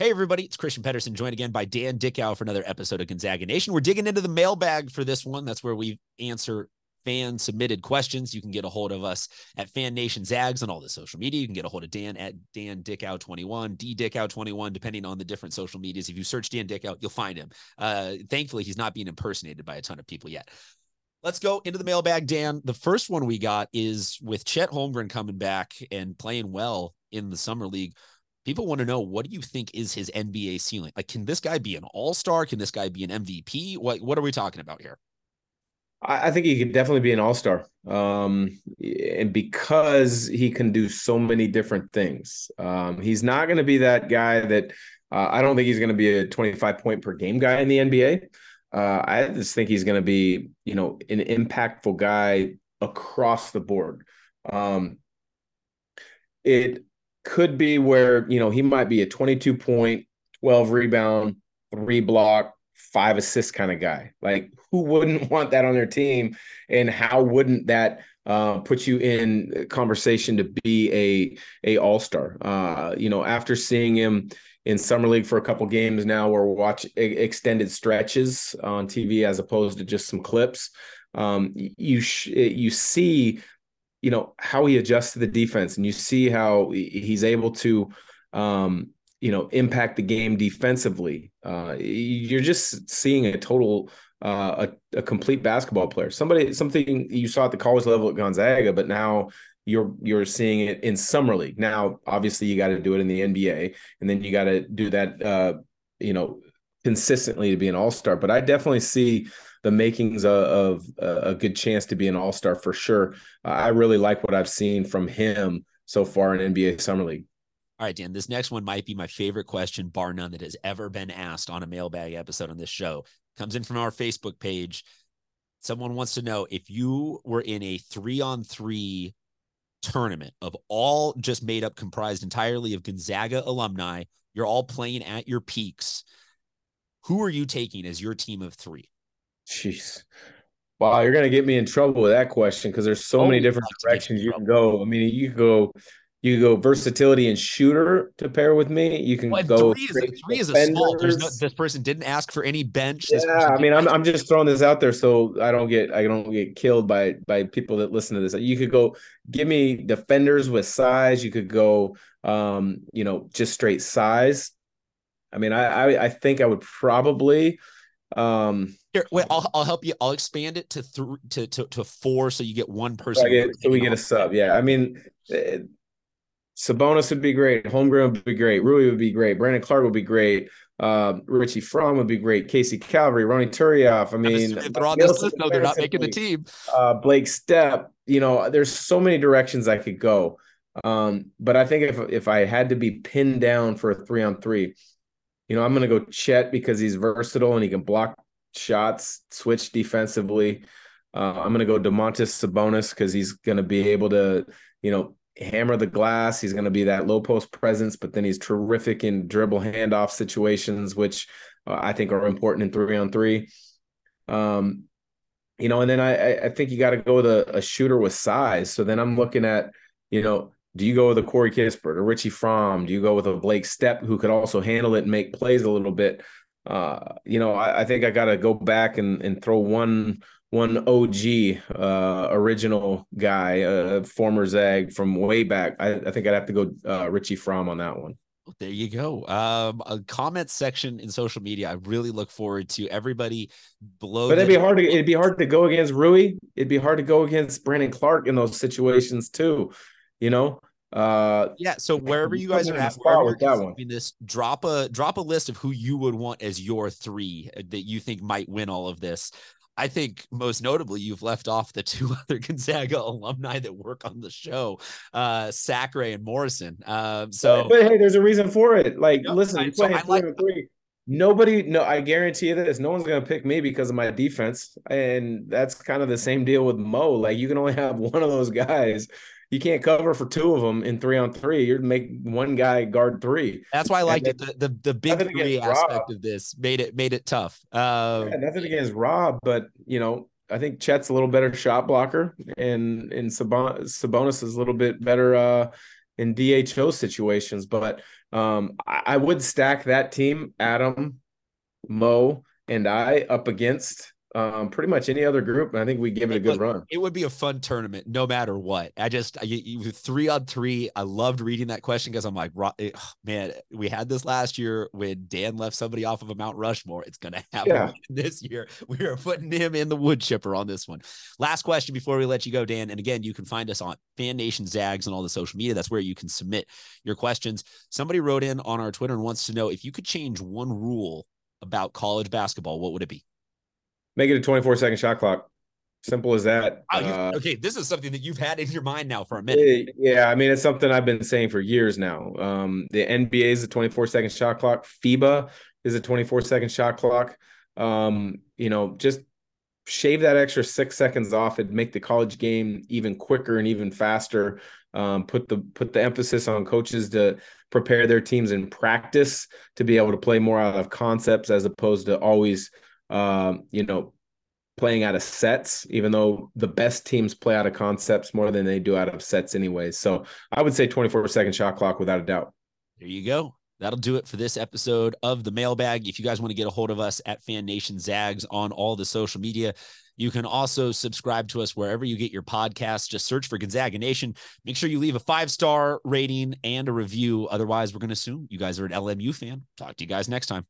Hey, everybody, it's Christian Pedersen, joined again by Dan Dickau for another episode of Gonzaga Nation. We're digging into the mailbag for this one. That's where we answer fan submitted questions. You can get a hold of us at Fan Nation Zags on all the social media. You can get a hold of Dan at Dan Dickau21, D Dickau21, depending on the different social medias. If you search Dan Dickau, you'll find him. Uh, thankfully, he's not being impersonated by a ton of people yet. Let's go into the mailbag, Dan. The first one we got is with Chet Holmgren coming back and playing well in the summer league. People want to know what do you think is his NBA ceiling? Like, can this guy be an all star? Can this guy be an MVP? What what are we talking about here? I think he could definitely be an all star, um, and because he can do so many different things, um, he's not going to be that guy that uh, I don't think he's going to be a 25 point per game guy in the NBA. Uh, I just think he's going to be, you know, an impactful guy across the board. Um, it could be where you know he might be a 22 point, 12 rebound, three block, five assist kind of guy. Like who wouldn't want that on their team? And how wouldn't that uh, put you in conversation to be a a all star? Uh, you know, after seeing him in summer league for a couple games now, or watch extended stretches on TV as opposed to just some clips. Um, you sh- you see, you know how he adjusts to the defense, and you see how he's able to um, you know impact the game defensively. Uh, you're just seeing a total uh, a, a complete basketball player. Somebody something you saw at the college level at Gonzaga, but now you're you're seeing it in summer league. Now, obviously, you got to do it in the NBA, and then you got to do that. Uh, you know, consistently to be an all star. But I definitely see the makings of, of a good chance to be an all star for sure. I really like what I've seen from him so far in NBA summer league. All right, Dan, this next one might be my favorite question, bar none, that has ever been asked on a mailbag episode on this show. Comes in from our Facebook page. Someone wants to know if you were in a three on three tournament of all just made up, comprised entirely of Gonzaga alumni, you're all playing at your peaks. Who are you taking as your team of three? Jeez. Wow, you're gonna get me in trouble with that question because there's so oh, many different directions you can go. I mean, you could go you go versatility and shooter to pair with me. You can well, go three is, three is a small. There's no, this person didn't ask for any bench. yeah, I mean, I'm I'm just throwing this out there so I don't get I don't get killed by by people that listen to this. You could go give me defenders with size. You could go, um, you know, just straight size. I mean, I I, I think I would probably. Um, Here, wait, I'll, I'll help you. I'll expand it to three to, to to four, so you get one person. So, get, so we get a sub. Yeah, I mean, eh, Sabonis would be great. Holmgren would be great. Rui would be great. Brandon Clarke would be great. Uh, Richie Frahm would be great. Casey Calvary, Ronnie Turiaf. I mean, they're on this list. No, they're not making the team. Uh, Blake Stepp. You know, there's so many directions I could go. Um, but I think if if I had to be pinned down for a three on three, you know, I'm going to go Chet because he's versatile and he can block shots, switch defensively. Uh, I'm going to go Domantas Sabonis because he's going to be able to, you know, hammer the glass. He's going to be that low post presence, but then he's terrific in dribble handoff situations, which uh, I think are important in three on three. Um, you know, and then I I think you got to go with a, a, shooter with size. So then I'm looking at, you know, do you go with a Corey Kispert or Richie Frahm? Do you go with a Blake Stepp who could also handle it and make plays a little bit? Uh, you know, I, I think I got to go back and and throw one one OG uh, original guy, a former Zag from way back. I, I think I'd have to go uh, Richie Frahm on that one. There you go. Um, a comment section in social media. I really look forward to everybody below. But it'd be hard to it'd be hard to go against Rui. It'd be hard to go against Brandon Clarke in those situations too. You know. Uh, yeah. So wherever you guys are at, with that one. this drop a drop a list of who you would want as your three that you think might win all of this. I think most notably, you've left off the two other Gonzaga alumni that work on the show, uh, Sacre and Morrison. Um, so, but, hey, there's a reason for it. Like, listen, I, so I like, three. Nobody, no, I guarantee you this. No one's gonna pick me because of my defense, and that's kind of the same deal with Mo. Like, you can only have one of those guys you can't cover for two of them in three on three. You're make one guy guard three. That's why I liked it. The, the, the big three aspect Rob. of this made it made it tough. Uh, yeah, nothing against Rob, but you know, I think Chet's a little better shot blocker, and and Sabonis is a little bit better. Uh, in DHO situations. But um, I, I would stack that team, Adam, Mo, and I up against um, pretty much any other group. And I think we give it a good Look, run. It would be a fun tournament, no matter what. I just you, you three on three. I loved reading that question because I'm like, man, we had this last year when Dan left somebody off of a Mount Rushmore. It's gonna happen Yeah. this year. We are putting him in the wood chipper on this one. Last question before we let you go, Dan. And again, you can find us on Fan Nation Zags and all the social media. That's where you can submit your questions. Somebody wrote in on our Twitter and wants to know if you could change one rule about college basketball, what would it be? Make it a 24 second shot clock. Simple as that. Oh, Uh, okay, this is something that you've had in your mind now for a minute. Yeah, I mean, it's something I've been saying for years now. Um, the NBA is a 24 second shot clock. FIBA is a 24 second shot clock. Um, you know, just shave that extra six seconds off and make the college game even quicker and even faster. Um, put the put the emphasis on coaches to prepare their teams in practice to be able to play more out of concepts as opposed to always, um, you know, playing out of sets, even though the best teams play out of concepts more than they do out of sets anyways. So I would say 24 second shot clock without a doubt. There you go. That'll do it for this episode of the mailbag. If you guys want to get a hold of us at Fan Nation Zags on all the social media, you can also subscribe to us wherever you get your podcasts. Just search for Gonzaga Nation. Make sure you leave a five star rating and a review. Otherwise, we're going to assume you guys are an LMU fan. Talk to you guys next time.